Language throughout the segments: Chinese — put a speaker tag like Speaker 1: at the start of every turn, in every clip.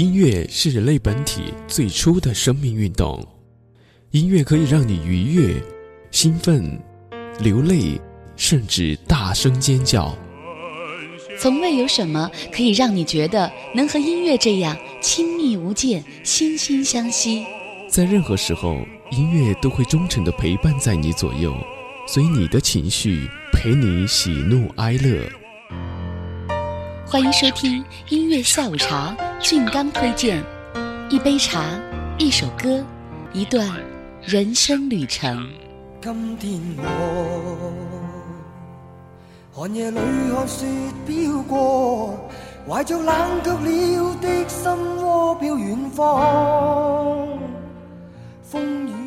Speaker 1: 音乐是人类本体最初的生命运动，音乐可以让你愉悦、兴奋、流泪，甚至大声尖叫。
Speaker 2: 从未有什么可以让你觉得能和音乐这样亲密无间、惺惺相惜。
Speaker 1: 在任何时候，音乐都会忠诚地陪伴在你左右，随你的情绪，陪你喜怒哀乐。
Speaker 2: 欢迎收听音乐下午茶，俊刚推荐一杯茶，一首歌，一段人生旅程。
Speaker 3: 今天我寒夜里看雪飘过，怀着冷却了的心窝飘远方，风雨。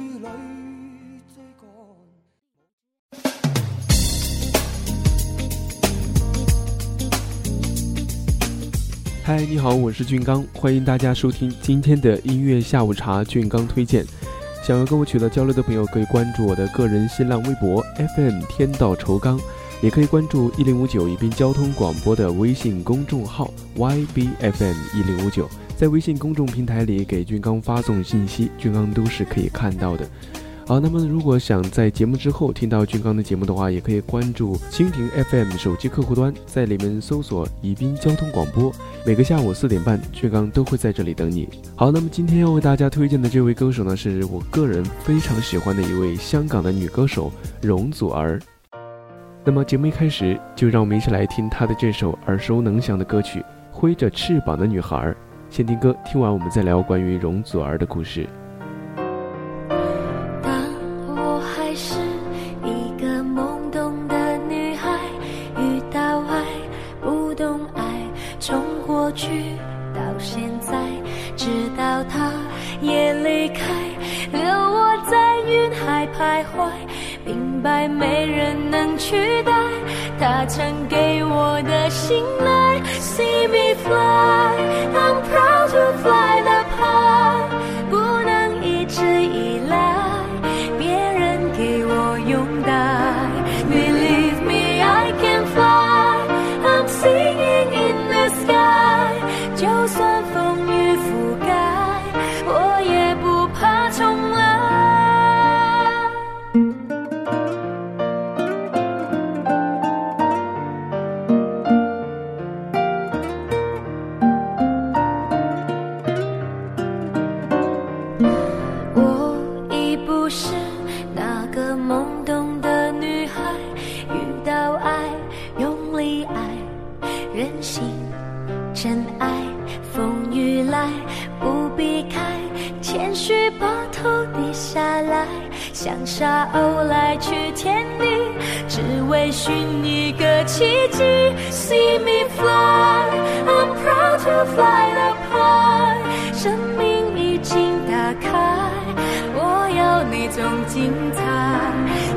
Speaker 4: 嗨，你好，我是俊刚，欢迎大家收听今天的音乐下午茶。俊刚推荐，想要跟我取得交流的朋友，可以关注我的个人新浪微博 FM 天道酬刚，也可以关注一零五九宜宾交通广播的微信公众号 YBFM 一零五九，在微信公众平台里给俊刚发送信息，俊刚都是可以看到的。好，那么如果想在节目之后听到俊刚的节目的话，也可以关注蜻蜓 FM 手机客户端，在里面搜索宜宾交通广播。每个下午四点半，俊刚都会在这里等你。好，那么今天要为大家推荐的这位歌手呢，是我个人非常喜欢的一位香港的女歌手容祖儿。那么节目一开始，就让我们一起来听她的这首耳熟能详的歌曲《挥着翅膀的女孩》。先听歌，听完我们再聊关于容祖儿的故事。
Speaker 5: 去到现在直到他也离开留我在云海徘徊明白没人能取代他曾给我的信赖。See me fly i'm proud to fly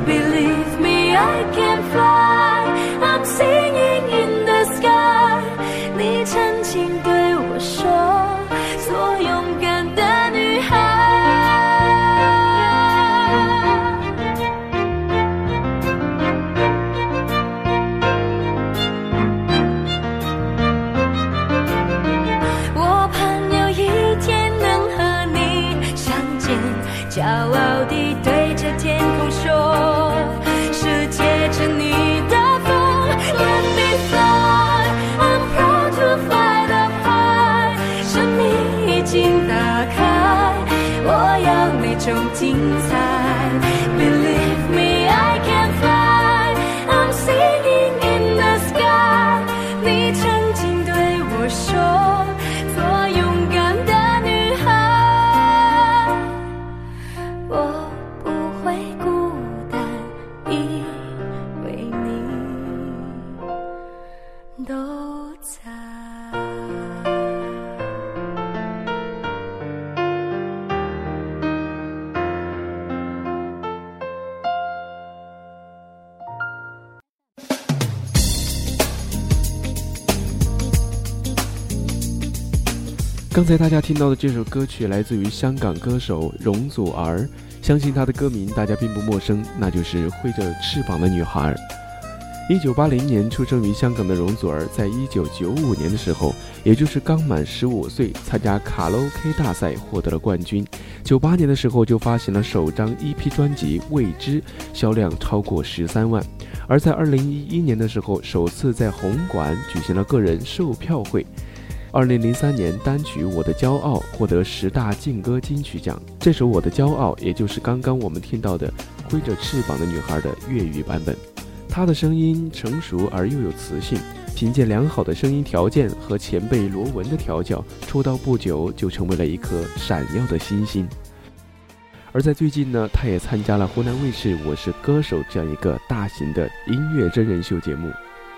Speaker 5: Believe me, I can fly,
Speaker 4: 刚才大家听到的这首歌曲来自于香港歌手容祖儿，相信她的歌名大家并不陌生，那就是挥着翅膀的女孩。一九八零年出生于香港的容祖儿，在一九九五年的时候，也就是刚满十五岁，参加卡拉 OK 大赛获得了冠军。九八年的时候就发行了首张 EP 专辑《未知》，销量超过十三万。而在二零一一年的时候，首次在红馆举行了个人售票会。二零零三年单曲《我的骄傲》获得十大劲歌金曲奖。这首《我的骄傲》也就是刚刚我们听到的《挥着翅膀的女孩》的粤语版本。他的声音成熟而又有磁性，凭借良好的声音条件和前辈罗文的调教，出道不久就成为了一颗闪耀的星星。而在最近呢，他也参加了湖南卫视《我是歌手》这样一个大型的音乐真人秀节目。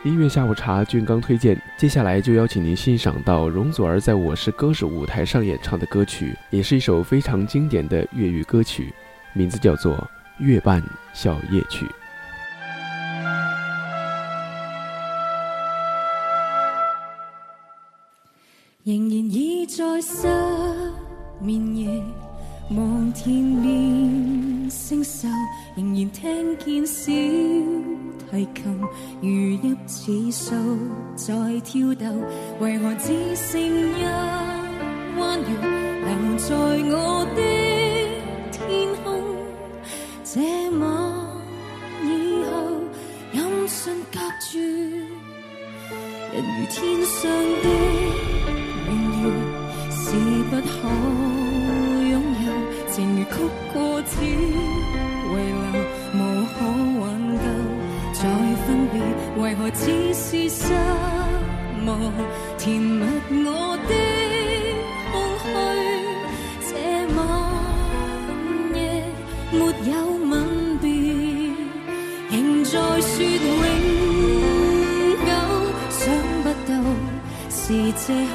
Speaker 4: 音乐下午茶，俊刚推荐，接下来就邀请您欣赏到容祖儿在我是歌手舞台上演唱的歌曲，也是一首非常经典的粤语歌曲，名字叫做《月半小夜曲》。
Speaker 5: 仍然倚在失眠夜，望天边星宿，仍然听见小提琴如泣似诉在跳动，为何只剩一弯月留在我的天空？这晚以后，音讯隔绝，人如天上的。过只遗留，无可挽救。再分别，为何只是失望？填密我的空虚，这晚夜没有吻别，仍在说永久。想不到是借口。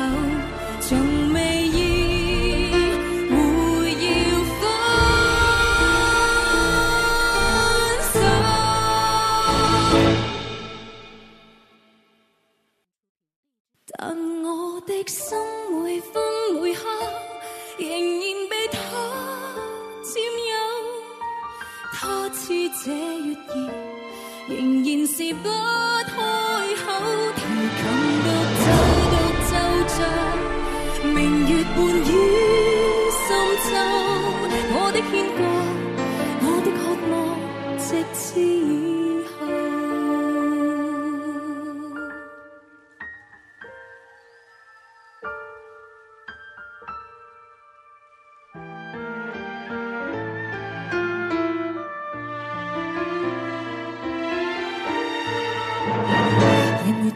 Speaker 5: 每分每刻仍然被他占有。他似这月儿，仍然是不开口，提琴独奏独奏着。明月半倚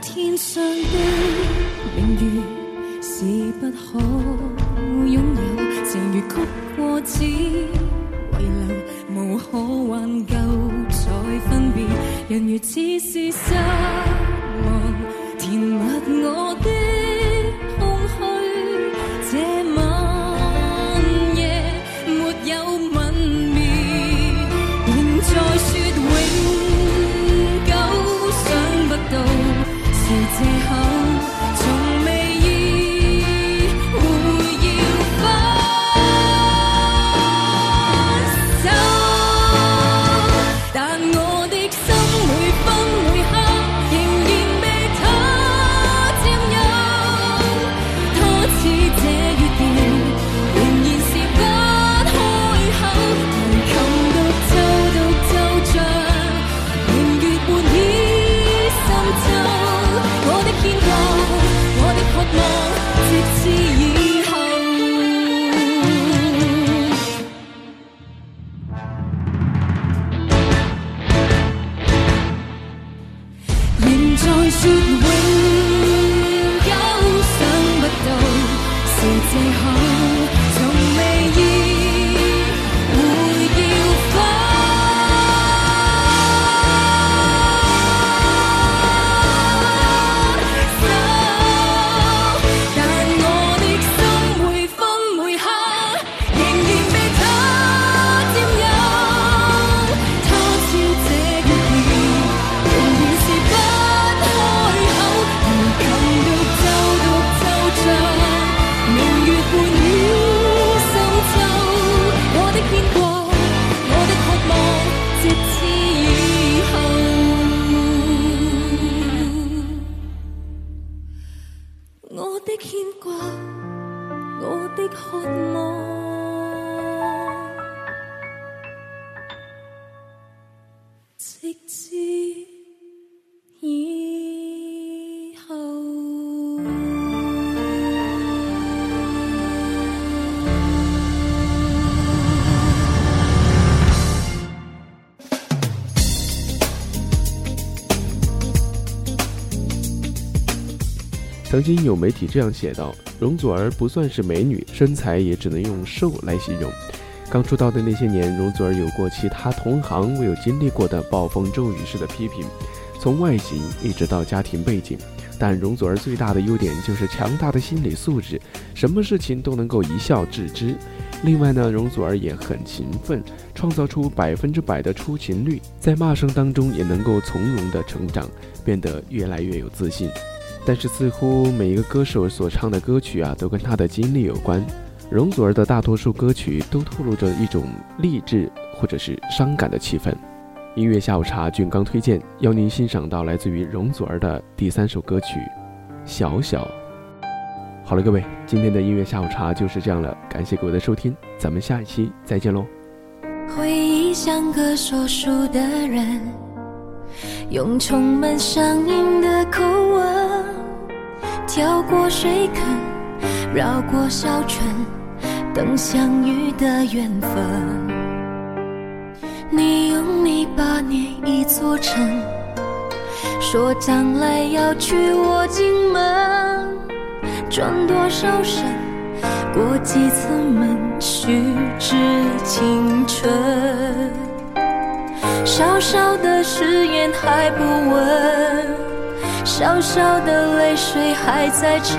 Speaker 5: 天上的明月。是不可拥有，情如曲过只遗留，无可挽救再分别，人如似是失 we
Speaker 4: 曾经有媒体这样写道：容祖儿不算是美女，身材也只能用瘦来形容。刚出道的那些年，容祖儿有过其他同行未有经历过的暴风骤雨式的批评，从外形一直到家庭背景。但容祖儿最大的优点就是强大的心理素质，什么事情都能够一笑置之。另外呢，容祖儿也很勤奋，创造出百分之百的出勤率，在骂声当中也能够从容的成长，变得越来越有自信。但是似乎每一个歌手所唱的歌曲啊，都跟他的经历有关。容祖儿的大多数歌曲都透露着一种励志或者是伤感的气氛。音乐下午茶，俊刚推荐，邀您欣赏到来自于容祖儿的第三首歌曲《小小》。好了，各位，今天的音乐下午茶就是这样了，感谢各位的收听，咱们下一期再见喽。
Speaker 5: 回忆像个说书的人，用充满声音的口吻，跳过水坑，绕过小村，等相遇的缘分。你用泥巴捏一座城，说将来要娶我进门，转多少身，过几次门，虚掷青春。小小的誓言还不稳，小小的泪水还在撑，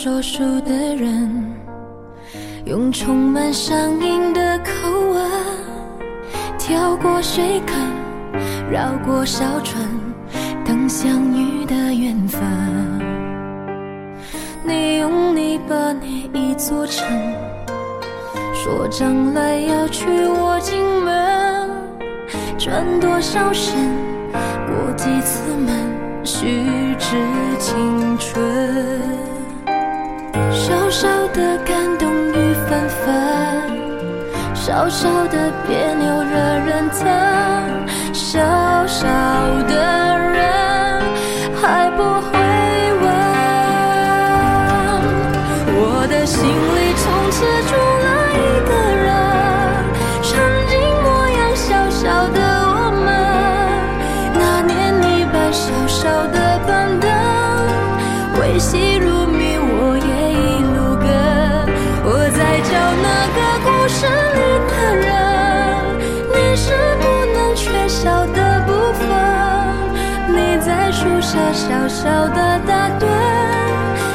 Speaker 5: 说书的人，用充满乡音的口吻，跳过水坑，绕过小村，等相遇的缘分。你用泥巴捏一座城，说将来要娶我进门，转多少身，过几次门。虚掷青春，小小的感动雨纷纷，小小的别扭惹人疼，小小的人还不树下小小的打盹，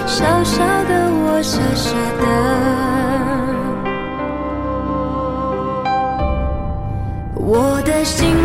Speaker 5: 小小的我傻傻的。我的心